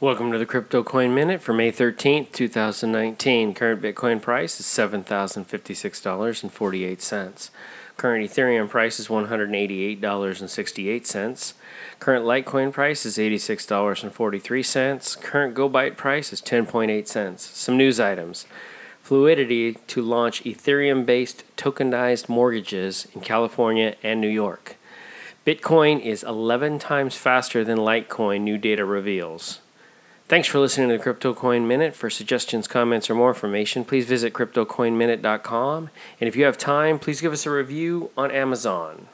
Welcome to the Crypto Coin Minute for May 13th, 2019. Current Bitcoin price is $7,056.48. Current Ethereum price is $188.68. Current Litecoin price is $86.43. Current GoByte price is 10.8 cents. Some news items. Fluidity to launch Ethereum based tokenized mortgages in California and New York. Bitcoin is 11 times faster than Litecoin, new data reveals. Thanks for listening to the Crypto Coin Minute. For suggestions, comments, or more information, please visit CryptoCoinMinute.com. And if you have time, please give us a review on Amazon.